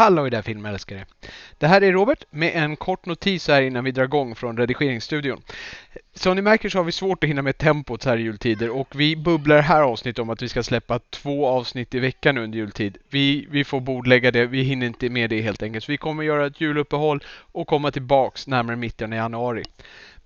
Hallå där filmälskare! Det här är Robert med en kort notis här innan vi drar igång från redigeringsstudion. Som ni märker så har vi svårt att hinna med tempot så här i jultider och vi bubblar det här avsnittet om att vi ska släppa två avsnitt i veckan under jultid. Vi, vi får bordlägga det, vi hinner inte med det helt enkelt. Så vi kommer göra ett juluppehåll och komma tillbaks närmare mitten av januari.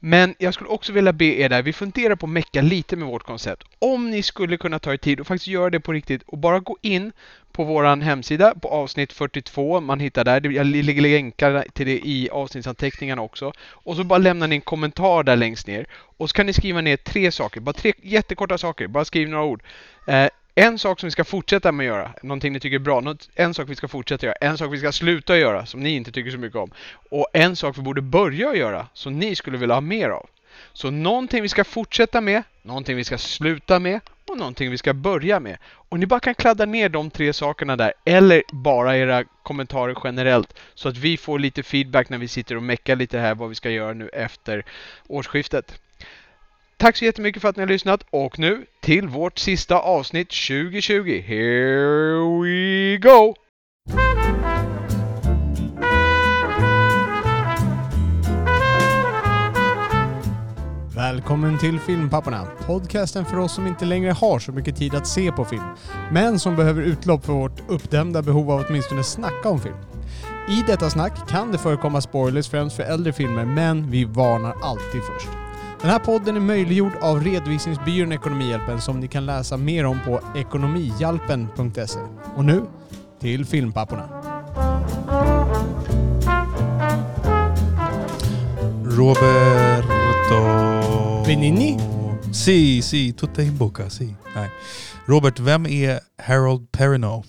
Men jag skulle också vilja be er där, vi funderar på att mecka lite med vårt koncept. Om ni skulle kunna ta er tid och faktiskt göra det på riktigt och bara gå in på våran hemsida på avsnitt 42, man hittar där, jag lägger länkar till det i avsnittsanteckningarna också. Och så bara lämnar ni en kommentar där längst ner. Och så kan ni skriva ner tre saker, bara tre jättekorta saker, bara skriv några ord. Eh, en sak som vi ska fortsätta med att göra, någonting ni tycker är bra, något, en sak vi ska fortsätta göra, en sak vi ska sluta göra som ni inte tycker så mycket om och en sak vi borde börja göra som ni skulle vilja ha mer av. Så någonting vi ska fortsätta med, någonting vi ska sluta med och någonting vi ska börja med. Och ni bara kan kladda ner de tre sakerna där eller bara era kommentarer generellt så att vi får lite feedback när vi sitter och meckar lite här vad vi ska göra nu efter årsskiftet. Tack så jättemycket för att ni har lyssnat och nu till vårt sista avsnitt 2020. Here we go! Välkommen till Filmpapporna, podcasten för oss som inte längre har så mycket tid att se på film, men som behöver utlopp för vårt uppdämda behov av att åtminstone snacka om film. I detta snack kan det förekomma spoilers främst för äldre filmer, men vi varnar alltid först. Den här podden är möjliggjord av redovisningsbyrån Ekonomihjälpen som ni kan läsa mer om på ekonomihjälpen.se. Och nu, till Filmpapporna. Roberto... Benigni? Si, si, tutta in boca, si. Nej. Robert, vem är Harold Perrineau?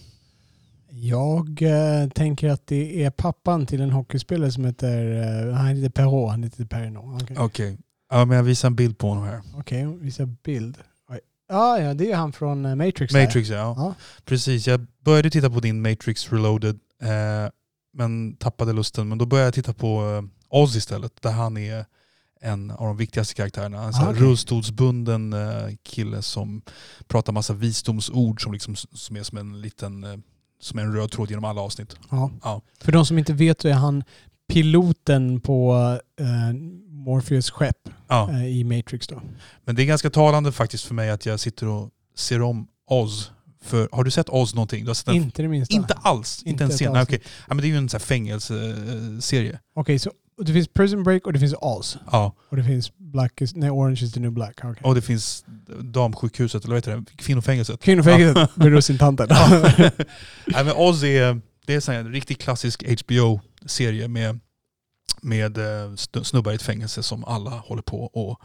Jag eh, tänker att det är pappan till en hockeyspelare som heter... Eh, han heter Perrault, han heter Perrineau. Okej, Okej. Ja, men jag visar en bild på honom här. okay, visa bild. Oj. Ja, det är han från eh, Matrix. där. Matrix, ja. Ja. Precis. Jag började titta på din Matrix Reloaded, eh, men tappade lusten. Men då började jag titta på eh, Oz istället, där han är en av de viktigaste karaktärerna. En här Ah, okej. rullstolsbunden eh, kille som pratar massa visdomsord som, liksom, som är som en liten eh, som är en röd tråd genom alla avsnitt. Ja. Ja. För de som inte vet så är han piloten på eh, Morpheus skepp Ja. eh, i Matrix då. Men det är ganska talande faktiskt för mig att jag sitter och ser om Oz. För, har du sett Oz någonting? Sett? Inte det minsta. Inte alls? Inte, Inte en ett scen? Okej. Ja, men det är ju en sån här fängelseserie. Okej, så det finns Prison Break och det finns Oz. Ja. Och det finns Black is, nej, Orange is the new black. Okay. Och det finns damsjukhuset, eller vad heter det? Kvinnofängelset. Kvinnofängelset med russintanten. Nej, men Oz är, det är en riktigt klassisk HBO-serie med, med eh, snubbar i ett fängelse som alla håller på och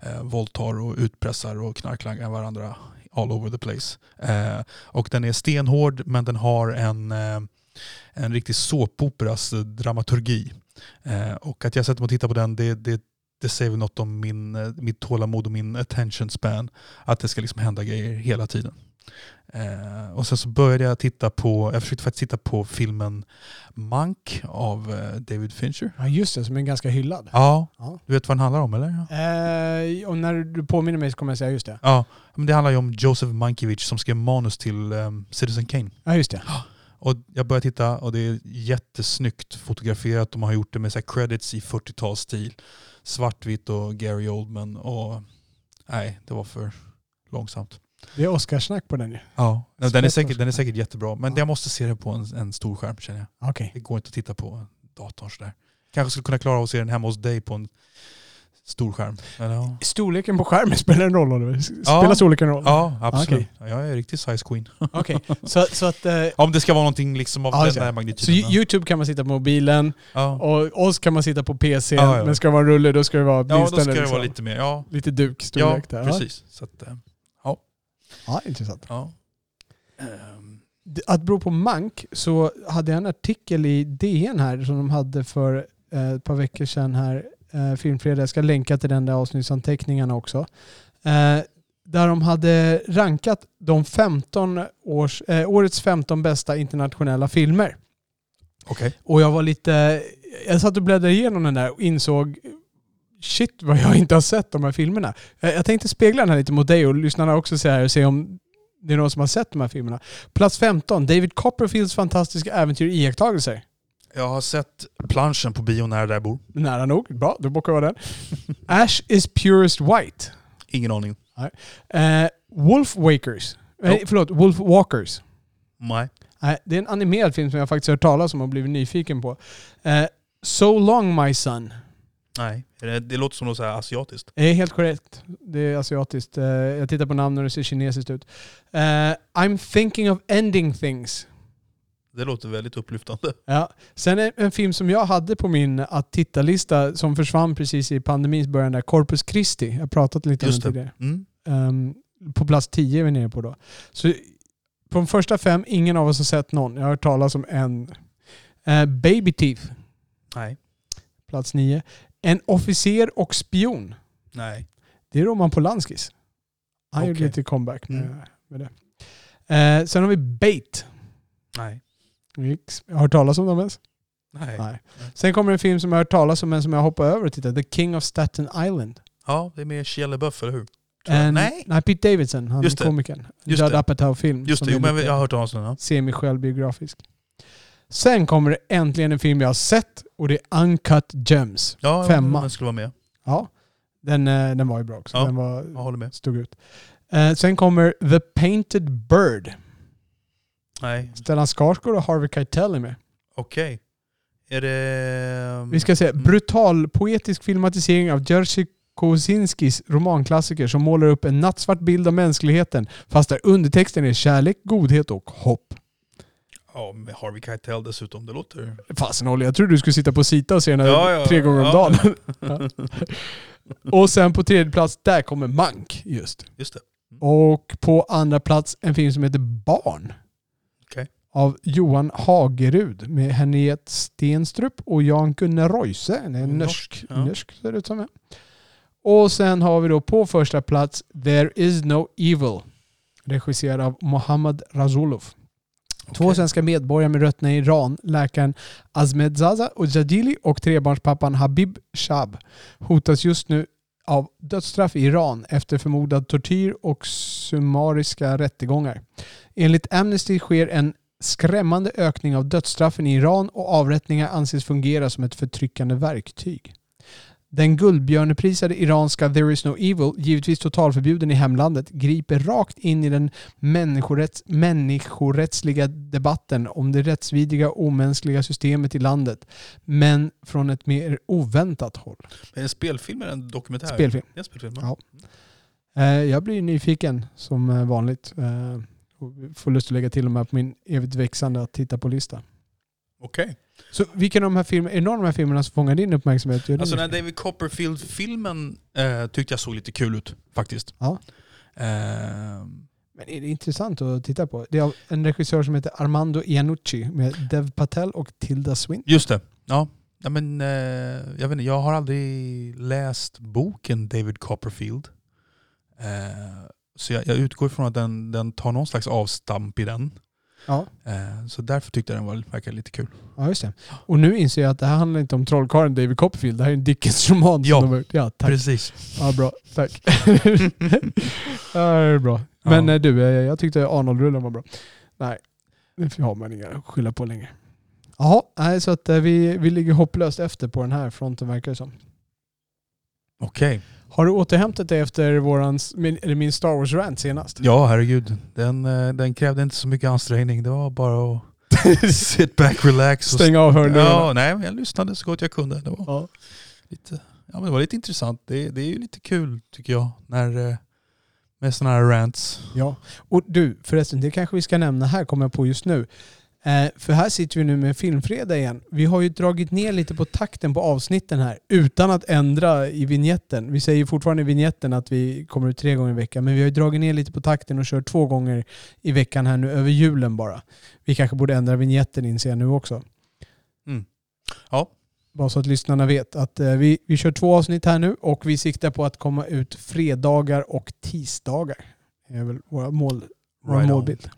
eh, våldtar och utpressar och knarklangar varandra all over the place. Eh, och den är stenhård men den har en, eh, en riktig såpoperas dramaturgi. Eh, och att jag sätter mig och tittar på den, det, det, det säger väl något om min, eh, mitt tålamod och min attention span. Att det ska liksom hända grejer hela tiden. Eh, och sen så började jag titta på, jag försökte faktiskt titta på filmen Monk av eh, David Fincher. ja just det, som är ganska hyllad. Ja, Ja. du vet vad den handlar om eller? Eh, och när du påminner mig så kommer jag säga just det. Ja, men det handlar ju om Joseph Mankiewicz som skrev manus till um, Citizen Kane. Ja just det. Och jag började titta och det är jättesnyggt fotograferat. De har gjort det med så credits i 40-talsstil. Svartvitt och Gary Oldman och nej, det var för långsamt. Det är Oscarsnack på den ju. Ja, den är, säkert, den är säkert jättebra. Men Ja. jag måste se den på en, en stor skärm känner jag. Okej. Det går inte att titta på datorn sådär. Kanske skulle kunna klara av att se den hemma hos dig på en stor skärm. Eller, ja. Storleken på skärmen spelar en roll? Eller? Spelar Ja. storleken roll? ja, absolut. Okej. Jag är riktig size queen. Okej, så, så att... Eh, Om det ska vara någonting liksom av Ja, den där så magnituden. Ju- Youtube kan man sitta på mobilen ja. och oss kan man sitta på PC. Ja, ja. Men ska det vara en rulle då ska det vara ja, då ska det liksom vara lite mer. Ja, lite ja dukstorlek där. precis. Så att, eh, Ja. ja, intressant. ja. Ehm, Att bero på Mank så hade jag en artikel i DN här som de hade för eh, ett par veckor sedan här, eh, Filmfredag. Jag ska länka till den där avsnittsanteckningarna också. Eh, där de hade rankat de 15 års, eh, årets 15 bästa internationella filmer. Okej. Och jag var lite... Jag satt och bläddrade igenom den där och insåg shit vad jag inte har sett de här filmerna. Eh, Jag tänkte spegla den här lite mot dig och lyssnarna också så här och se om det är någon som har sett de här filmerna. Plats 15, David Copperfields fantastiska äventyr och iakttagelser. Jag har sett planschen på bio nära där jag bor. Nära nog. Bra, då bockar jag den. Ash is purest white. Ingen aning. Eh, Wolf Wakers. Nej, Jo. förlåt, Wolf Walkers. Nej. Nej, det är en animerad film som jag faktiskt har hört talas om och blivit nyfiken på. Eh, so long my son. Nej. Det, det låter som något så asiatiskt. Det är helt korrekt. Det är asiatiskt. Eh, jag tittar på namnet och det ser kinesiskt ut. I'm thinking of ending things. Det låter väldigt upplyftande. Ja. Sen är en film som jag hade på min att titta-lista som försvann precis i pandemins början där, Corpus Christi. Jag har pratat lite om Just det. tidigare. Mm. Ehm, på plats 10 är vi nere på då. Så på de första fem, ingen av oss har sett någon. Jag har hört talas om en. Uh, Baby Teeth, Nej. plats 9. En officer och spion. Nej. Det är Roman Polanskis. Han gjorde Okej. lite comeback med, Mm. med det. Eh, sen har vi Bait. Nej. Jag har hört talas om dem ens? Nej. Nej. Sen kommer en film som jag har hört talas om men som jag hoppar över och tittar. The King of Staten Island. Ja, det är med Shia LaBeouf, eller hur? En, Nej. Nej, Pete Davidson, han Just komikern. Just Judd. Apatow-film. Just det, jo, men jag har hört talas om den. Semi-självbiografisk. Sen kommer det äntligen en film jag har sett och det är Uncut Gems. Ja, Femma. Den skulle vara med. Ja, den, eh, den var ju bra också. Ja, Den var, Jag håller med. stod ut. Eh, sen kommer The Painted Bird. Nej. Stellan Skarsgård och Harvey Keitel är med. Okej. Är det... Vi ska se. Mm. Brutal poetisk filmatisering av Jerzy Kosinskis romanklassiker som målar upp en nattsvart bild av mänskligheten fast där undertexten är kärlek, godhet och hopp. Ja, med Harvey Keitel dessutom. Det låter... Fasen Olli, jag trodde du skulle sitta på Sita och se den här Ja, ja, tre gånger om ja. dagen. Ja. och sen på tredje plats, där kommer Mank just. Just det. Och på andra plats en film som heter Barn. Av Johan Hagerud med Henriette Stenstrup och Jan-Gunnar Royse. Det är en norsk, norsk, ja. norsk ser det ut som. ja. Och sen har vi då på första plats There is no evil. Regisserad av Mohammad Razulov. Två Okej. svenska medborgare med rötterna i Iran, läkaren Azmed Zaza och Jadili och trebarnspappan Habib Shab hotas just nu av dödsstraff i Iran efter förmodad tortyr och summariska rättegångar. Enligt Amnesty sker en skrämmande ökning av dödsstraffen i Iran och avrättningar anses fungera som ett förtryckande verktyg. Den guldbjörneprisade iranska There is no evil, givetvis totalförbjuden i hemlandet, griper rakt in i den människorätts, människorättsliga debatten om det rättsvidriga och omänskliga systemet i landet, men från ett mer oväntat håll. Är det en spelfilm eller en dokumentär? Spelfilm. En spelfilm. Ja. Eh, Jag blir nyfiken som eh, vanligt. Eh, Får lust att lägga till de här på min evigt växande att titta på-lista. Okej. Så vilken av de här filmerna, är det någon av de här filmerna som fångar din uppmärksamhet? Alltså den här David Copperfield-filmen eh, tyckte jag såg lite kul ut faktiskt. Ja. Eh, Men är det intressant att titta på? Det är av en regissör som heter Armando Iannucci med Dev Patel och Tilda Swinton. just det. Ja. ja men, eh, jag, vet inte, jag har aldrig läst boken David Copperfield. Så jag, jag utgår ifrån att den, den tar någon slags avstamp i den. Ja. Eh, så därför tyckte jag den var, verkade lite kul. ja, just det. Och nu inser jag att det här handlar inte om trollkarlen David Copperfield. Det här är en Dickens-roman. Ja. ja tack. Precis. Ja, bra. Tack. ja, det är bra. Men Ja. eh, du, eh, jag tyckte Arnold-rullen var bra. Nej, det har man inga att skylla på längre. Jaha, så att vi, vi ligger hopplöst efter på den här fronten verkar det som. Okej. Har du återhämtat dig efter våran, min, eller min Star Wars-rant senast? Ja, herregud. Den, eh, den krävde inte så mycket ansträngning. Det var bara att sit back, relax. och- Stänga av hörlurarna. Ja, nej, jag lyssnade så gott jag kunde. Det var Ja. lite, ja, men det var lite intressant. Det, det är ju lite kul tycker jag när, eh, med sådana här rants. Ja, och du förresten, det kanske vi ska nämna här, kommer jag på just nu. Eh, för här sitter vi nu med Filmfredag igen. Vi har ju dragit ner lite på takten på avsnitten här utan att ändra i vignetten. Vi säger fortfarande i vignetten att vi kommer ut tre gånger i veckan, men vi har ju dragit ner lite på takten och kört två gånger i veckan här nu över julen bara. Vi kanske borde ändra vignetten inser jag nu också. Mm. Ja. Bara så att lyssnarna vet att eh, vi, vi kör två avsnitt här nu och vi siktar på att komma ut fredagar och tisdagar. Det är väl våra mål, vår Right on. målbild.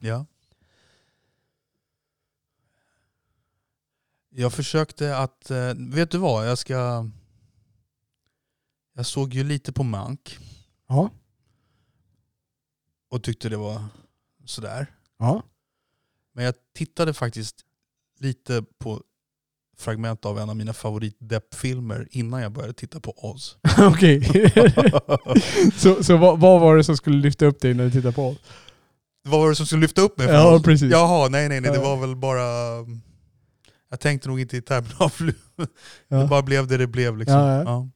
Jag försökte att, eh, vet du vad, jag ska... Jag såg ju lite på Mank Ja. och tyckte det var sådär. Ja. Men jag tittade faktiskt lite på fragment av en av mina favorit filmer innan jag började titta på Oz. Okej. så så vad, vad var det som skulle lyfta upp dig när du tittade på? Vad var det som skulle lyfta upp mig? Ja, Oz? precis. Jaha, nej nej nej, det var väl bara... Jag tänkte nog inte i termer av... Det Ja. bara blev det det blev liksom. Ja, ja.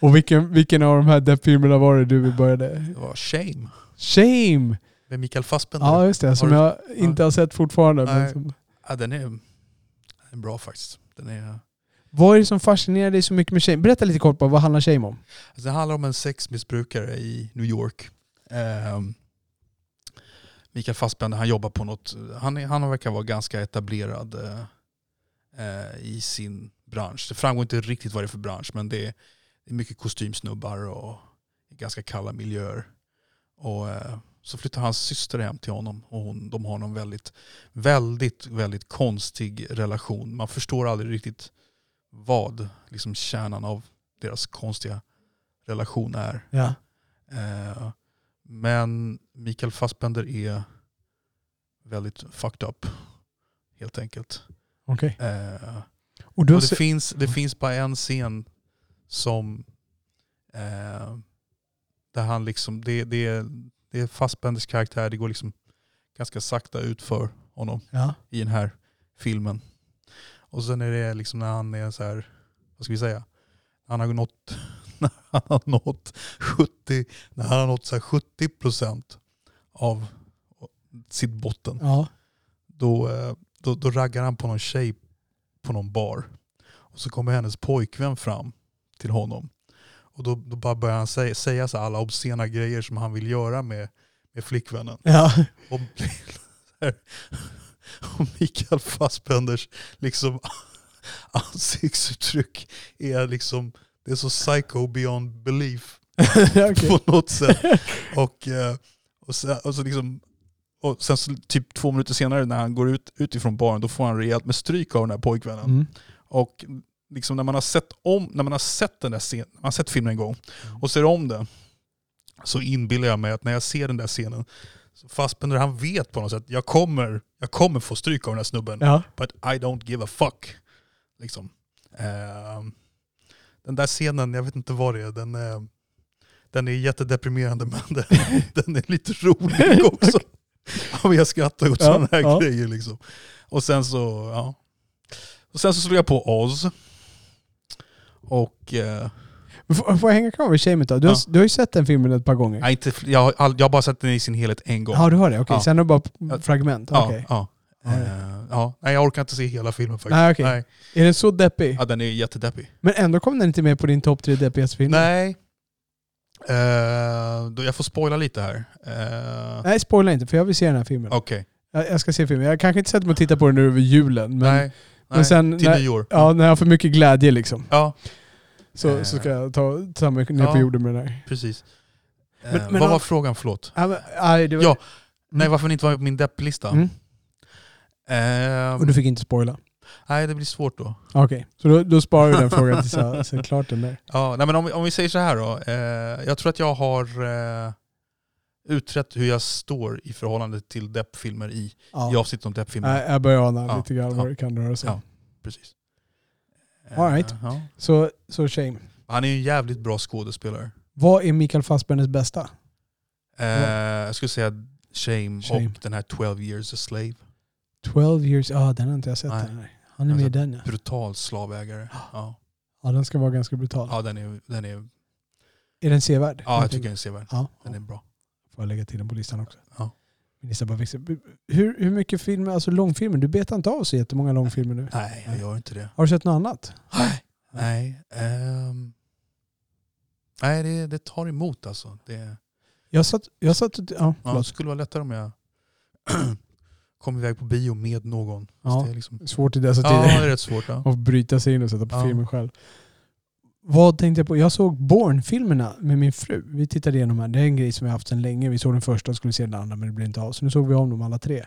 Och vilken, vilken av de här deppfilmerna var det du började? Det var Shame Shame! med Mikael Fassbender. Ja just det, som Har du- jag inte har sett fortfarande. Nej. som, Ja, den, är, den är bra faktiskt. Den, är, vad är det som fascinerar dig så mycket med Shame? Berätta lite kort bara, vad handlar Shame om? alltså det handlar om en sexmissbrukare i New York. Ehm, Mikael Fassbender, han jobbar på något, han, är, han verkar vara ganska etablerad eh, i sin bransch. Det framgår inte riktigt vad det är för bransch men det är, det är mycket kostymsnubbar och ganska kalla miljöer. Och, eh, så flyttar hans syster hem till honom och hon, de har någon väldigt, väldigt, väldigt konstig relation. Man förstår aldrig riktigt vad liksom kärnan av deras konstiga relation är. Ja. Eh, men Mikael Fassbender är väldigt fucked up. Helt enkelt. Okej. Eh, Och och det, se- finns, det finns bara en scen som eh, där han liksom, det, det, det är Fassbenders karaktär, det går liksom ganska sakta ut för honom Ja. i den här filmen. Och sen är det liksom när han är så här, vad ska vi säga, han har nått, när han har nått 70, när han har nått så här 70% av sitt botten ja. då, eh, då, då raggar han på någon tjej på någon bar. Och så kommer hennes pojkvän fram till honom. Och då, då bara börjar han säga, säga så alla obscena grejer som han vill göra med, med flickvännen. Ja. Och, och Mikael Fassbenders liksom ansiktsuttryck är liksom, det är så psycho beyond belief Okej. på något sätt. Och, eh, och, sen, och, så liksom, och sen så typ två minuter senare när han går ut utifrån baren då får han rejält med stryk av den här pojkvännen. Mm. Och liksom när man har sett om, när man har sett den där scenen, man har sett filmen en gång och ser om den så inbillar jag mig att när jag ser den där scenen så Fassbender han vet på något sätt jag kommer, jag kommer få stryk av den här snubben. Ja. But I don't give a fuck. Liksom. Ehm, den där scenen, jag vet inte vad det är, den är, den är jättedeprimerande men den, den är lite rolig också. Ja, men jag skrattar åt Ja, sådana här ja. grejer liksom. Och sen så, ja. Och sen så slog jag på Oz. Och eh, Får får jag hänga kvar vid Shame ett tag? Du, har, Ja. du har ju sett den filmen ett par gånger. jag, har inte, jag, har, jag har bara sett den i sin helhet en gång. Ja, du har det? Okej, Ja. sen är det bara fragment? ja, Okej. ja. Ja. Eh, ja. Nej, jag orkar inte se hela filmen faktiskt. Nej, okej. Nej. Är den så deppig? Ja, den är jättedeppig. Men ändå kom den inte med på din topp tre deppigaste filmer? Nej. Då jag får spoila lite här. Eh, Nej, spoila inte för jag vill se den här filmen. Okej. Jag, jag ska se filmen. Jag kanske inte sätter mig och tittar på den nu över julen, men, Nej. men Nej. sen Till när, nyår. ja, när jag har för mycket glädje liksom, Ja, så, Eh. så ska jag ta, ta mig ner på Ja. jorden med den här. precis. Men- men vad var frågan? Förlåt. Ja, men, aj, var, Ja. Nej, varför den inte var på min depplista? Mm. Och du fick inte spoila? Nej, det blir svårt då. Okej, så då, då sparar vi den frågan tills jag ser klart den där. Ja, nej, men om, vi- om vi säger så här då. Eh, jag tror att jag har eh, utrett hur jag står i förhållande till deppfilmer i, i Ja. avsnittet om deppfilmer. Nej, jag börjar ana Ja, lite grann ja. vad det kan röra sig om. Ja. Precis. Eh, All right. ja. Så, så Shame. Han är ju en jävligt bra skådespelare. Vad är Mikael Fassbenders bästa? Eh, jag skulle säga Shame, Shame. och den här 12 years a slave. 12 years, ja den har inte jag sett. Nej. Han är med i Alltså, den ja. Brutal slavägare. Ja, Ja den ska vara ganska brutal. ja den, är, den är... Är den sevärd? Ja, jag tycker den är sevärd. Ja, Den är bra. får jag lägga till den på listan också. Ja. Hur, hur mycket filmer, alltså långfilmer? Du betar inte av så jättemånga långfilmer nu. Nej, jag gör inte det. Har du sett något annat? Nej. Nej. ehm, nej, det, det tar emot alltså. Det, Jag satt, jag satt ja, ja, det förlåt. skulle vara lättare om jag kom iväg på bio med någon. Ja, det är liksom, Svårt i dessa ja, det tider är rätt svårt. Ja. att bryta sig in och sätta på Ja. filmen själv. Vad tänkte jag på? Jag såg Bourne-filmerna med min fru. Vi tittade igenom här. Det är en grej som vi har haft sedan länge. Vi såg den första och skulle se den andra men det blev inte av. Så nu såg vi om dem alla tre.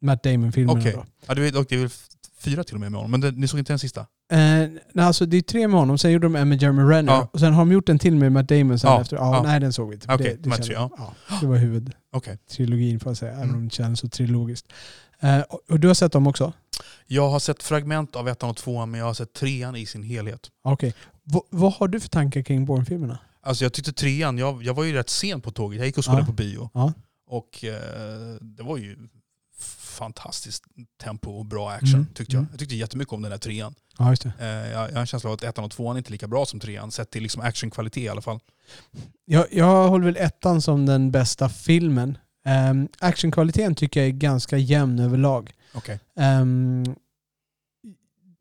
Matt Damon-filmerna Okej. då. Ja, det är väl fyra till och med med honom. Men det, ni såg inte den sista? Eh, nej, alltså det är tre med honom, sen gjorde de en med Jeremy Renner. Ja. Och sen har de gjort en till med Matt Damon sen Ja, efter. Ja, ja. Nej, den såg vi inte. Okej, det, de här kände- tre, ja. ja, det var huvudtrilogin Okej. får jag säga, även Mm. om det känns så trilogiskt. Eh, och, och du har sett dem också? Jag har sett fragment av ettan och tvåan, men jag har sett trean i sin helhet. Okej. Va- vad har du för tankar kring Bourne-filmerna? Alltså jag tyckte trean, jag, jag var ju rätt sen på tåget. Jag gick och såg Ja. den på bio. Ja. Och eh, det var ju fantastiskt tempo och bra action Mm, tyckte jag. mm. Jag tyckte jättemycket om den här trean. Ja, just det. Eh, jag, jag har en känsla av att ettan och tvåan är inte lika bra som trean, sett till liksom actionkvalitet i alla fall. Jag, jag håller väl ettan som den bästa filmen. Um, actionkvaliteten tycker jag är ganska jämn överlag. Okej. Ehm,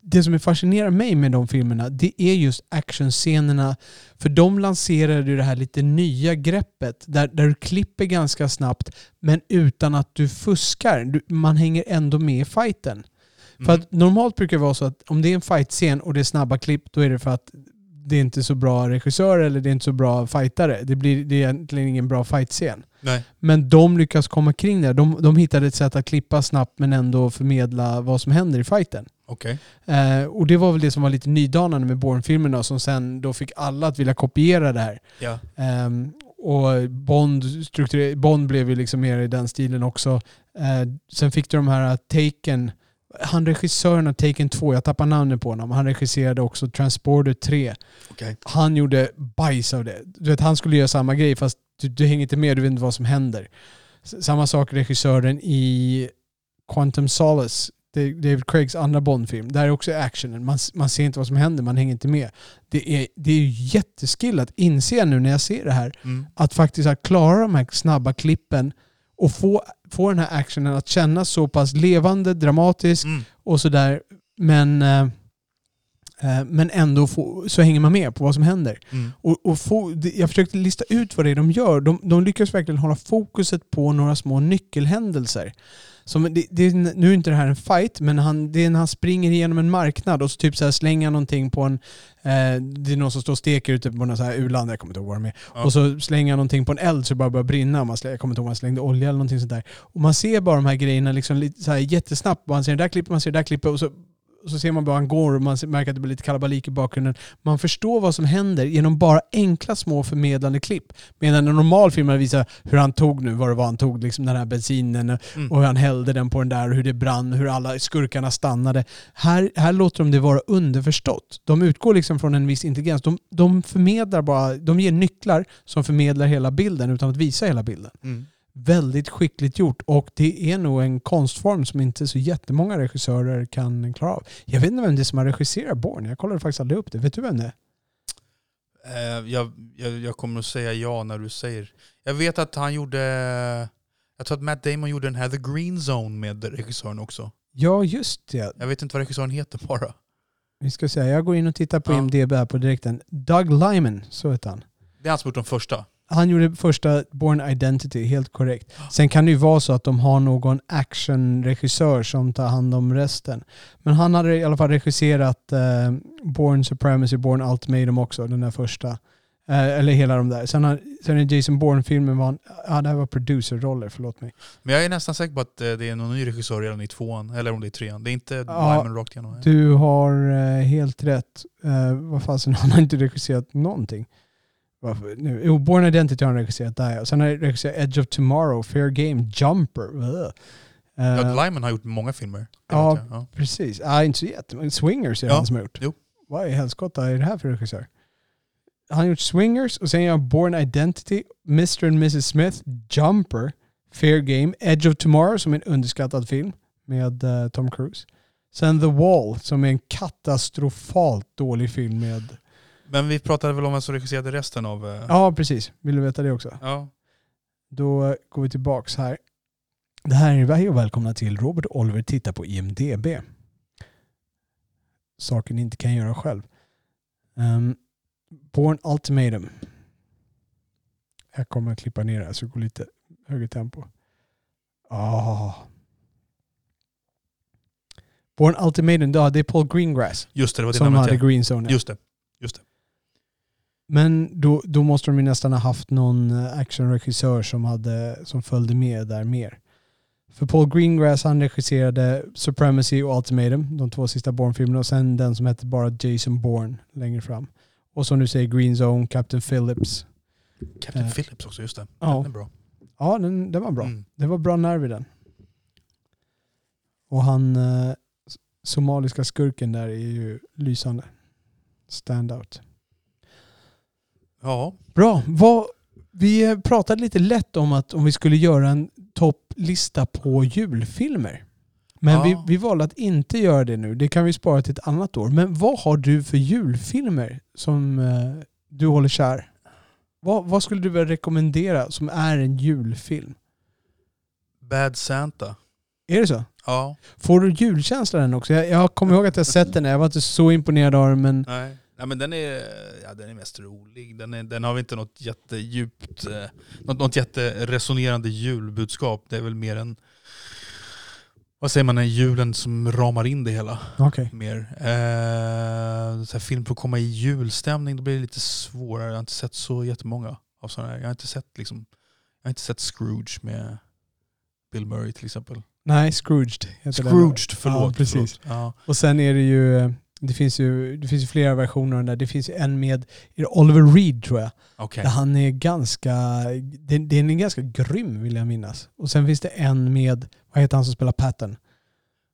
det som fascinerar mig med de filmerna, det är just actionscenerna. För de lanserade ju det här lite nya greppet, där, där du klipper ganska snabbt, men utan att du fuskar. Du, man hänger ändå med i fighten. För Mm. att normalt brukar det vara så att om det är en fightscen och det är snabba klipp, då är det för att det är inte så bra regissör eller det är inte så bra fightare. Det, blir, det är egentligen ingen bra fightscen. Nej. Men de lyckas komma kring det. De, de hittade ett sätt att klippa snabbt men ändå förmedla vad som händer i fighten. Okej. Eh, och det var väl det som var lite nydanande med Bourne-filmerna som sen då fick alla att vilja kopiera det här. Ja. Ehm, och Bond, Bond blev ju liksom mer i den stilen också. Eh, sen fick du de här Taken, han regissören av Taken 2, jag tappar namnet på honom, han regisserade också Transporter 3. Okej. Han gjorde bajs av det. Du vet, han skulle göra samma grej fast du, du hänger inte med, du vet inte vad som händer. S- Samma sak regissören i Quantum Solace, David Craigs andra Bond-film. Där är också actionen. Man, man ser inte vad som händer, man hänger inte med. Det är, det är ju jätteskill att inse nu när jag ser det här, Mm. att faktiskt att klara de här snabba klippen och få, få den här actionen att kännas så pass levande, dramatisk Mm. och sådär. Men, eh, men ändå få, så hänger man med på vad som händer. Mm. Och, och få, jag försökte lista ut vad det är de gör. De, de lyckas verkligen hålla fokuset på några små nyckelhändelser. Som, det, det, nu är inte det här en fight, men han, det är när han springer igenom en marknad och så typ så här slänger någonting på en... Eh, det är någon som står och steker ute på så här u-land, jag kommer inte ihåg vad de är. Ja. Och så slänger han någonting på en eld så det bara börjar brinna. Man slänger, jag kommer inte ihåg om han slängde olja eller någonting sånt där. Och man ser bara de här grejerna liksom lite så här jättesnabbt. Man ser det där klippet, man ser det där klippet och så, så ser man bara han går och man märker att det blir lite kalabalik i bakgrunden. Man förstår vad som händer genom bara enkla små förmedlande klipp. Medan en normal film visat hur han tog nu, vad det var han tog, liksom den här bensinen Mm. och hur han hällde den på den där och hur det brann, hur alla skurkarna stannade. Här, här låter de det vara underförstått. De utgår liksom från en viss intelligens. De, de förmedlar bara, de ger nycklar som förmedlar hela bilden utan att visa hela bilden. Mm. Väldigt skickligt gjort och det är nog en konstform som inte så jättemånga regissörer kan klara av. Jag vet inte vem det är som har regisserat Bourne. Jag kollade faktiskt aldrig upp det. Vet du vem det är? Eh, jag, jag, jag kommer att säga ja när du säger. Jag vet att han gjorde... Jag tror att Matt Damon gjorde den här The Green Zone med regissören också. Ja, just det. Jag vet inte vad regissören heter bara. Vi ska säga, jag går in och tittar på Ja. IMDB här på direkten. Doug Lyman, så heter han. Det är han som gjort de första. Han gjorde första Born Identity, helt korrekt. Sen kan det ju vara så att de har någon actionregissör som tar hand om resten. Men han hade i alla fall regisserat eh, Born Supremacy, Born Ultimatum också, den där första. Eh, eller hela de där. Sen, har, sen är Jason Bourne-filmen var, han- ja det här var producerroller, förlåt mig. Men jag är nästan säker på att eh, det är någon ny regissör redan i tvåan, eller om det är trean. Det är inte Ja, Lyman rakt igenom. Du har eh, helt rätt. Eh, vad fasen, han har inte regisserat någonting. Varför? Nu, jo, Born Identity har han regisserat där ja. Sen har han regisserat Edge of Tomorrow, Fair Game, Jumper. Ja, Lyman har gjort många filmer. Ja. jag. ja. Precis. Ja, inte så jättemånga. Swingers är Ja, han som har gjort. jo. Vad i helskotta är det här för regissör? Han har gjort Swingers och sen gör han Born Identity, Mr and Mrs Smith, Jumper, Fair Game, Edge of Tomorrow som är en underskattad film med eh, Tom Cruise. Sen The Wall som är en katastrofalt dålig film med... Men vi pratade väl om vem som regisserade resten av... eh, Ja, precis. Vill du veta det också? ja. Då går vi tillbaks här. Det här är Hej och välkomna till Robert Oliver tittar på IMDB. Saker ni inte kan göra själv. Um, Born Ultimatum. Jag kommer att klippa ner det här så det går lite högre tempo. Ah. Born Ultimatum, ja, det är Paul Greengrass Just det, det var det som namnet. hade. Green Zone. Just det. Men då, då måste de ju nästan ha haft någon eh, actionregissör som, hade, som följde med där mer. För Paul Greengrass han regisserade Supremacy och Ultimatum, de två sista Bourne-filmerna och sen den som hette bara Jason Bourne längre fram. Och som du säger Green Zone, Captain Phillips. Captain Eh. Phillips också, just det. Ja. Den är bra. Ja, den, den var bra. Mm. Det var bra nerv i den. Och han eh, somaliska skurken där är ju lysande. Standout. Ja, Bra. Vad, vi pratade lite lätt om att om vi skulle göra en topplista på julfilmer. Men Ja. vi, vi valde att inte göra det nu. Det kan vi spara till ett annat år. Men vad har du för julfilmer som eh, du håller kär? Vad, vad skulle du vilja rekommendera som är en julfilm? Bad Santa. Är det så? Ja. Får du julkänsla den också? Jag, jag kommer ihåg att jag sett den. Jag var inte så imponerad av den men Nej. Nej men den är, ja, den är mest rolig. Den, är, den har väl inte något jättedjupt, eh, något, något jätteresonerande julbudskap. Det är väl mer en, vad säger man, en julen som ramar in det hela. okej. Mer. Eh, så här film för att komma i julstämning, då blir det lite svårare. Jag har inte sett så jättemånga av sådana här. Jag har inte sett, liksom, jag har inte sett Scrooge med Bill Murray till exempel. Nej, Scrooged heter den. Scrooged, förlåt. Ja, precis. Förlåt. Ja. Och sen är det ju, eh, det finns ju, det finns ju flera versioner av den där. Det finns en med Oliver Reed tror jag. Okej. Där han är ganska, den, den är ganska grym vill jag minnas. Och sen finns det en med, vad heter han som spelar Patton?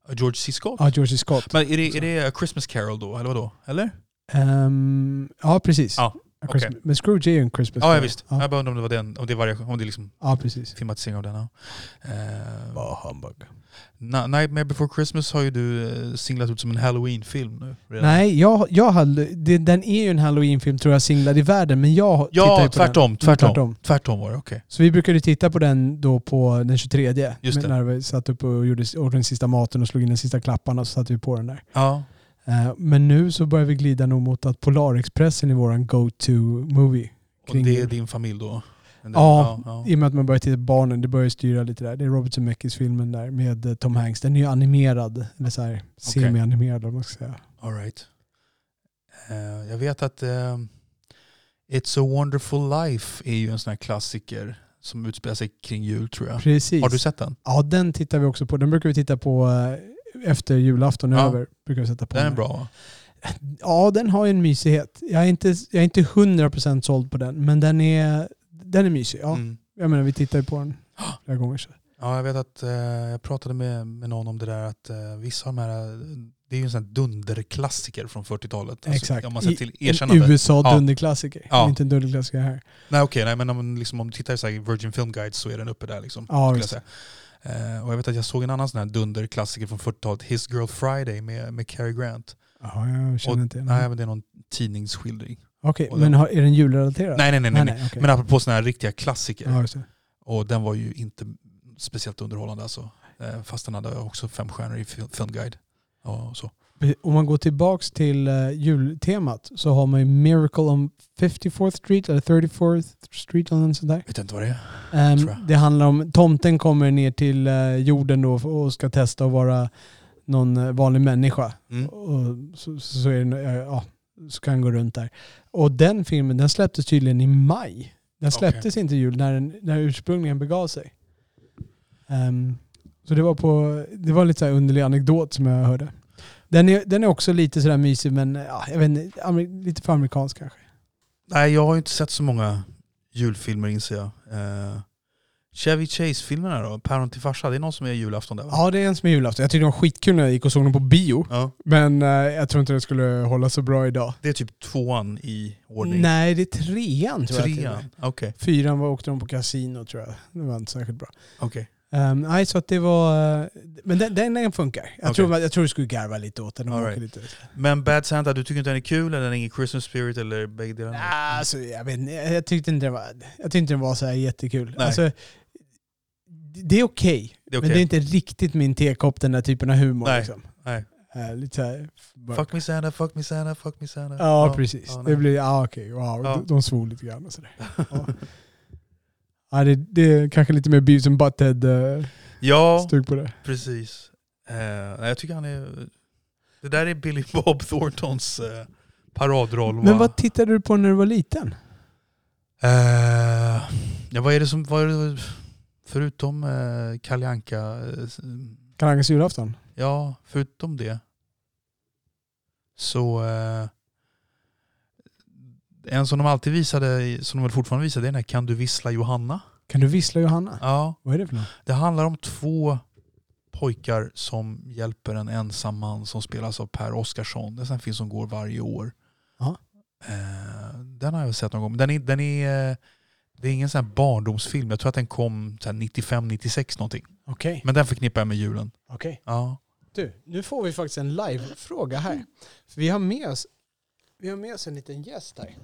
George C. Scott? Ja, George C. Scott. Men är det, är det Christmas Carol då, eller vadå? Eller? Ehm, ja, precis. Ja, Christmas- Men Scrooge är ju en Christmas Ja, ja Carol. visst. Ja, Jag bara undrar om det var den, om det är, variation, om det är liksom ja precis. filmatisering av den. Ja. Eh, Bara humbug. Na- Nightmare before Christmas har ju du eh, singlat ut som en halloween-film nu. redan. Nej, jag, jag hade, det, den är ju en halloween-film tror jag singlad i världen, men jag tittar ju Ja, på tvärtom, den. tvärtom. tvärtom. Tvärtom var det, okej. Så vi brukade titta på den då på den 23. Just det. När vi satt upp och gjorde den sista maten och slog in den sista klapparna så satte vi på den där. Ja. Eh, Men nu så börjar vi glida nog mot att Polarexpressen är våran go-to-movie. Och det är din familj då? Den Ja, ja. I och med att man börjar titta på barnen, det börjar styra lite där. Det är Robert Zemeckis-filmen där med eh, Tom Hanks. Den är ju animerad, eller så här semi-animerad om man ska säga. All right. Eh, jag vet att eh, It's a wonderful life är ju en sån här klassiker som utspelar sig kring jul tror jag. Precis. Har du sett den? Ja, den tittar vi också på. Den brukar vi titta på eh, efter julafton är Ja. över. Brukar vi sätta på Den är bra va? Ja, den har ju en mysighet. Jag är inte, jag är inte 100% såld på den, men den är, den är mysig. Ja, Mm. Jag menar, vi tittar ju på den flera gånger. Så. Ja, jag vet att eh, jag pratade med, med någon om det där att eh, vissa av de här, det är ju en sån här dunderklassiker från 40-talet. Alltså, Exakt. Om man ser till erkännande. En USA-dunderklassiker. Ja. Inte en dunderklassiker här. Nej okej, nej, men om, man liksom, om du tittar i Virgin Film Guide så är den uppe där. Liksom, Ja, Eh, och jag vet att jag såg en annan sån här dunderklassiker från 40-talet, His Girl Friday med, med Cary Grant. Ja, jag känner Och- inte igen Nej, men det är någon tidningsskildring. Okej, och men har, är den julrelaterad? Nej, nej, nej. nej, nej. okej. Men apropå såna här riktiga klassiker. ja. Och den var ju inte speciellt underhållande alltså. Eh, fast den hade också fem stjärnor i Fil- Film Guide. Och så. Om man går tillbaks till uh, jultemat så har man ju Miracle on 54th Street eller 34th Street eller något sånt där. Vet inte vad det är? Jag. det handlar om, tomten kommer ner till eh, jorden då och ska testa att vara någon eh, vanlig människa. Mm. Och så, så, är det, eh, ja, så kan han gå runt där. Och den filmen den släpptes tydligen i maj. Den släpptes inte i jul när den när ursprungligen begav sig. Ehm, så det var, på, det var lite så här underlig anekdot som jag hörde. Den är, den är också lite sådär mysig men ja, jag vet inte, lite för amerikansk kanske. Nej, jag har inte sett så många julfilmer inser jag. Eh, Chevy Chase-filmerna då? Päron till farsa, det är någon som är julafton där va? Ja det är en som är julafton. Jag tyckte det var skitkul när jag gick och såg den på bio. Ja. Men eh, jag tror inte det skulle hålla så bra idag. Det är typ tvåan i ordning. Nej, det är trean tror jag. till och Trean? med. Okej. Fyran var, åkte de på kasino tror jag. Det var inte särskilt bra. okej. Um, nej, så att det var... eh, Men den, den, den funkar. Jag, Okej. tror, jag tror du skulle garva lite åt den. right. lite. Men Bad Santa, du tycker inte den är kul eller den är ingen Christmas spirit eller bägge delarna? Nah, alltså, jag, vet, jag, tyckte inte den var, jag tyckte den var så här jättekul. Nej. Alltså, det är okej, Det är men det är inte riktigt min tekopp den där typen av humor. Nej. Liksom. Nej. Eh, lite här, Fuck me Santa, fuck me Santa, fuck me Santa. Ja, precis. ja, det blir, ja okej, wow. De, de svor lite grann och sådär. Ja. ja, det, det är kanske lite mer Beavis and Butthead uh, Ja, stug på det. precis. Eh, nej, jag tycker han är... Det där är Billy Bob Thorntons eh, paradroll. Men va? vad tittade du på när du var liten? Eh, ja, vad är det som... Vad är det, förutom eh, Kalle Anka, eh, s- Kalle Ankas julafton? ja, förutom det så eh, en som de alltid visade, som de väl fortfarande visar, det är den här Kan du vissla Johanna? Kan du vissla Johanna? Ja, Vad är det för något? det handlar om två pojkar som hjälper en ensam man som spelas av Per Oscarsson. Det är en film som går varje år. Ja. Eh, den har jag sett någon gång. Den är, den är, eh, det är ingen sån här barndomsfilm. Jag tror att den kom 95-96 någonting. Okej. Men den förknippar jag med julen. Okej. Ja. Du, nu får vi faktiskt en live-fråga här. För vi har med oss, vi har med oss en liten gäst här.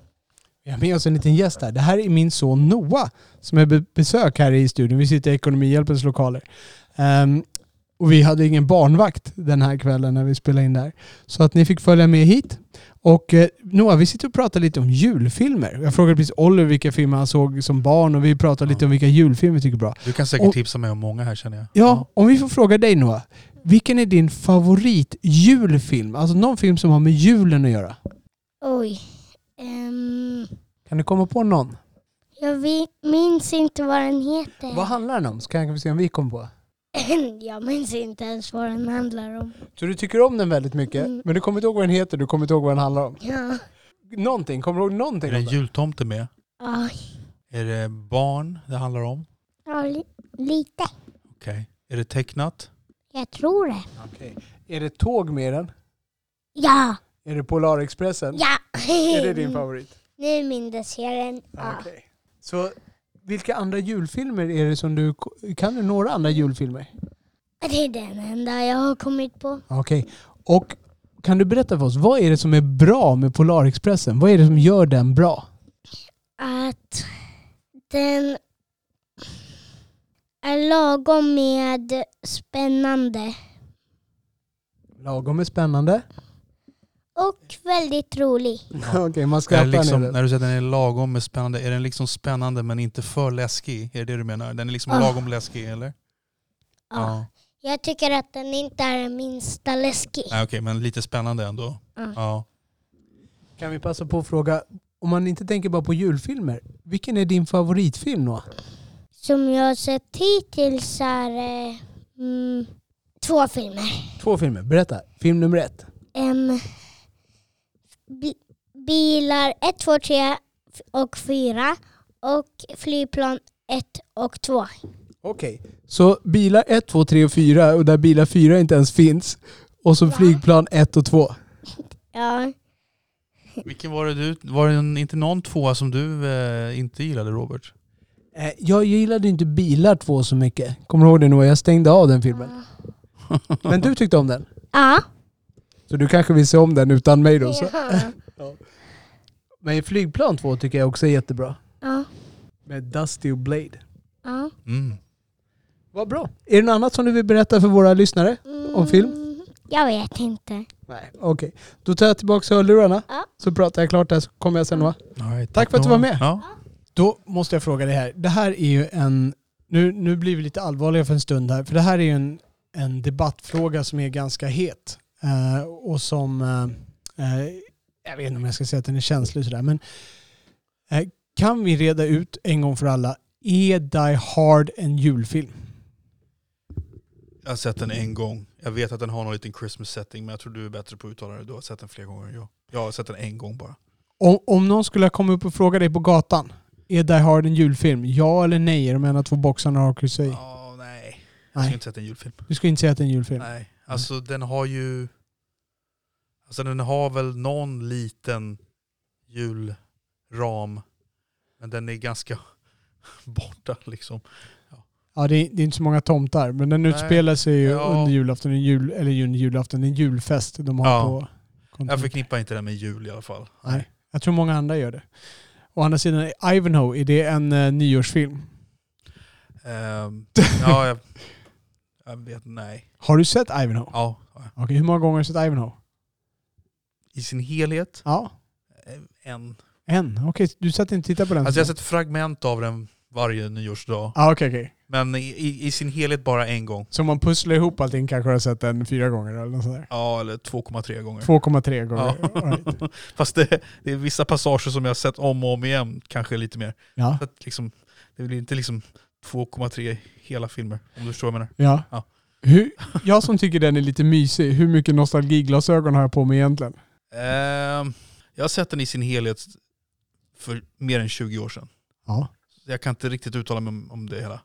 Vi har med oss en liten gäst här. Det här är min son Noah som är be- besök här i studion. Vi sitter i Ekonomihjälpens lokaler. Ehm, och vi hade ingen barnvakt den här kvällen när vi spelade in där. Så att ni fick följa med hit. Och eh, Noah, vi sitter och pratar lite om julfilmer. Jag frågade precis Oliver vilka filmer han såg som barn och vi pratade lite Ja. om vilka julfilmer vi tycker är bra. Du kan säkert Och- tipsa mig om många här känner jag. Ja, om vi får fråga dig Noah. Vilken är din favorit julfilm? Alltså någon film som har med julen att göra. Oj. Ehm, Kan du komma på någon? jag minns inte vad den heter. Vad handlar den om? Så kan vi se om vi kommer på. jag minns inte ens vad den handlar om. Så du tycker om den väldigt mycket, Mm. men du kommer inte ihåg vad den heter, du kommer inte ihåg vad den handlar om. Ja. Någonting, kommer du ihåg någonting Är det en jultomte med? Ja, Är det barn det handlar om? ja li- lite. Okej. Är det tecknat? Jag tror det. Okej. Är det tåg med den? Ja! Är det Polarexpressen? Ja! Är det din favorit? Nu minns jag den. Ja. Okej. Så vilka andra julfilmer är det som du... Kan du några andra julfilmer? Det är den enda jag har kommit på. Okej. Och kan du berätta för oss, vad är det som är bra med Polarexpressen? Vad är det som gör den bra? Att den är lagom med spännande Lagom är spännande. Och väldigt rolig. Okej, man Är skrattar liksom, den. när du säger att den är lagom med spännande, är den liksom spännande men inte för läskig? Är det det du menar? Den är liksom Ah. lagom läskig eller? Ja. Jag tycker att den inte är det minsta läskig. Nej, Okej, men lite spännande ändå. Ja. Kan vi passa på att fråga, om man inte tänker bara på julfilmer, vilken är din favoritfilm då? Som jag har sett hittills är det mm, två filmer. Två filmer, berätta. Film nummer ett. Bi- bilar 1, 2, 3 och 4 och flygplan 1 och 2. Okej. Så bilar 1, 2, 3 och 4 och där bilar 4 inte ens finns. Och så Va? flygplan 1 och 2. Ja, Vilken var det du, var det inte någon tvåa som du eh, inte gillade Robert? Eh, jag gillade inte bilar 2 så mycket. Kommer du ihåg det Noah? Jag stängde av den filmen. Men du tyckte om den. ja. Så du kanske vill se om den utan mig då. Så. ja. Men flygplan 2 tycker jag också är jättebra. ja. Med Dusty och Blade. ja. Mm. Vad bra. Är det något annat som du vill berätta för våra lyssnare? Om film? Mm, Jag vet inte. Nej. Okej. Då tar jag tillbaka hörlurarna. Ja. Så pratar jag klart där så kommer jag sen Noah. All right, Tack för att du var med. Ja. Då måste jag fråga dig här. Det här är ju en... Nu, nu blir vi lite allvarliga för en stund här. För det här är ju en, en debattfråga som är ganska het. Eh, och som... Eh, eh, jag vet inte om jag ska säga att den är känslig sådär. Men kan vi reda ut en gång för alla. Är Die Hard en julfilm? Jag har sett den en gång. Jag vet att den har någon liten Christmas setting men jag tror du är bättre på att uttala det. Du har sett den fler gånger än jag. Jag har sett den en gång bara. Om, om någon skulle komma upp och fråga dig på gatan. Är Die Hard en julfilm? Ja eller nej? Är de ena två boxarna har att säga? Ja, nej. Jag har Nej. inte sett en julfilm. Du skulle inte säga att det är en julfilm? Nej, alltså den har ju... Alltså den har väl någon liten julram. Men den är ganska borta liksom. Ja, det är, det är inte så många tomtar, men den Nej. utspelar sig ju Ja. under julafton, en jul, eller under julafton, en julfest de har Ja. på Jag kontoret. förknippar inte den med jul i alla fall. Nej, jag tror många andra gör det. Å andra sidan, Ivanhoe, är det en uh, nyårsfilm? Ehm, ja, jag, jag vet nej. Har du sett Ivanhoe? Ja, Okej, hur många gånger har du sett Ivanhoe? i sin helhet, Ja, eh, en. en. Okej, du satt inte och tittade på den? Alltså jag har sett fragment av den varje nyårsdag. Ja, okej, okej. Men i, i, sin helhet bara en gång. Så om man pusslar ihop allting kanske du har sett den fyra gånger eller något sånt där? Ja, eller 2,3 gånger. 2,3 gånger. Ja. Right. Fast det, det är vissa passager som jag har sett om och om igen, kanske lite mer. Ja. Så att liksom, det blir inte liksom 2,3 hela filmer. Om du förstår vad jag menar. Ja. Ja. Hur, jag som tycker den är lite mysig, hur mycket nostalgiglasögon har jag på mig egentligen? Ehm, jag har sett den i sin helhet för mer än 20 år sedan. Ja. Jag kan inte riktigt uttala mig om, om det hela.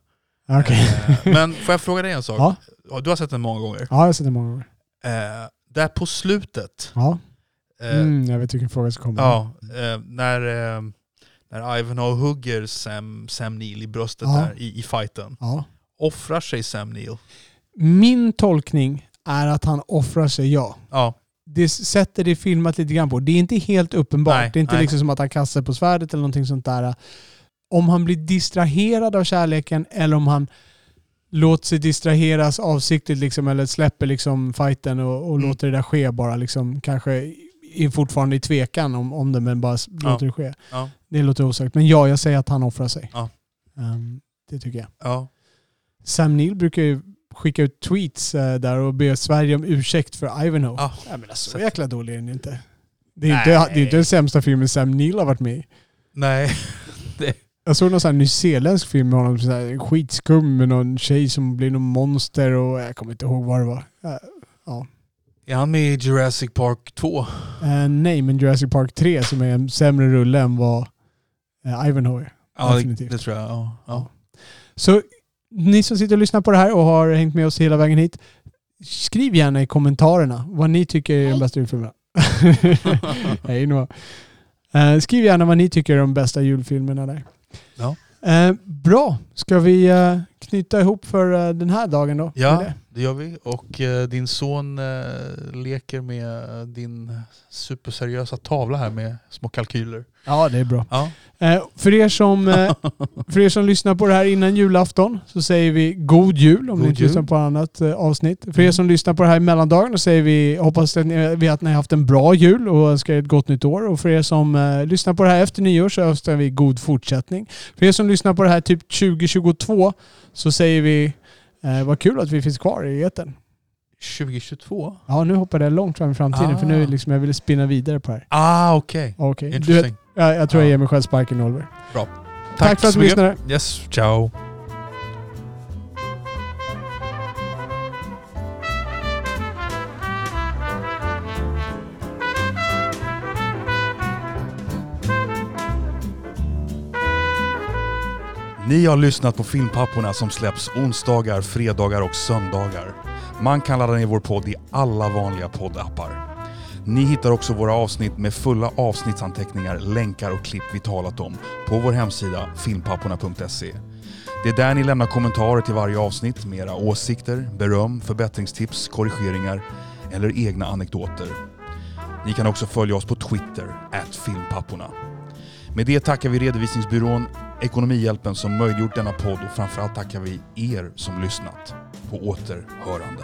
Okej. Eh, men får jag fråga dig en sak? Ja. Du har sett den många gånger. Ja, jag har sett den många gånger. Eh, där på slutet, Ja. eh, Mm, jag vet vilken fråga som kommer. ja, eh, när, när Ivanhoe hugger Sam, Sam Neill i bröstet Ja. där i, i fighten. Ja. Offrar sig Sam Neill? Min tolkning är att han offrar sig, ja. Ja, Det sätter det filmat lite grann på. Det är inte helt uppenbart. Nej, det är inte nej. liksom som att han kastar på svärdet eller någonting sånt där. Om han blir distraherad av kärleken eller om han låter sig distraheras avsiktligt liksom, eller släpper liksom fighten och, och Mm. låter det där ske bara. Liksom, kanske är fortfarande i tvekan om, om det men bara Ja. låter det ske. ja, Det låter osagt. Men ja, jag säger att han offrar sig. Ja. Ehm, det tycker jag. ja. Sam Neill brukar ju skicka ut tweets eh, där och be Sverige om ursäkt för Ivanhoe. Ja, Jag menar, så sett. jäkla dålig är den inte. Det är, Nej. inte, det är inte den sämsta filmen Sam Neill har varit med i. Nej. Jag såg någon sån här nyzeeländsk film med honom, så här, skitskum med någon tjej som blir någon monster och jag kommer inte ihåg vad det var. Eh, Är han med i Jurassic Park 2? eh, nej, men Jurassic Park 3 som är en sämre rulle än vad uh, Ivanhoe är. Ja, Definitivt. det tror jag. Ja, ja. Så ni som sitter och lyssnar på det här och har hängt med oss hela vägen hit, skriv gärna i kommentarerna vad ni tycker är de bästa julfilmerna. Hej Noah. Eh, skriv gärna vad ni tycker är de bästa julfilmerna där. Ja. Eh, bra, ska vi eh, knyta ihop för eh, den här dagen då? Ja, det? gör vi. Och eh, din son eh, leker med din superseriösa tavla här med små kalkyler. ja, det är bra. Ja. Eh, för, er som, för er som lyssnar på det här innan julafton så säger vi god jul om God ni inte jul. lyssnar på annat avsnitt. För er Mm. som lyssnar på det här i mellandagen så säger vi hoppas att ni, vi att ni har haft en bra jul och önskar er ett gott nytt år. Och för er som lyssnar på det här efter nyår så önskar vi god fortsättning. För er som lyssnar på det här typ 2022 så säger vi eh, vad kul att vi finns kvar i etern. 2022? Ja, nu hoppar det långt fram i framtiden för nu Ah. liksom jag ville spinna vidare på det här. Ah, okej. Okej, du vet, Interesting. ja, jag tror jag Ja. ger mig själv sparken Oliver. Bra. Tack, för att du lyssnade. Yes, ciao. Ni har lyssnat på Filmpapporna som släpps onsdagar, fredagar och söndagar. Man kan ladda ner vår podd i alla vanliga poddappar. Ni hittar också våra avsnitt med fulla avsnittsanteckningar, länkar och klipp vi talat om på vår hemsida filmpapporna.se. Det är där ni lämnar kommentarer till varje avsnitt med era åsikter, beröm, förbättringstips, korrigeringar eller egna anekdoter. Ni kan också följa oss på Twitter, filmpapporna. Med det tackar vi redovisningsbyrån Ekonomihjälpen som möjliggjort denna podd och framförallt tackar vi er som lyssnat. På återhörande.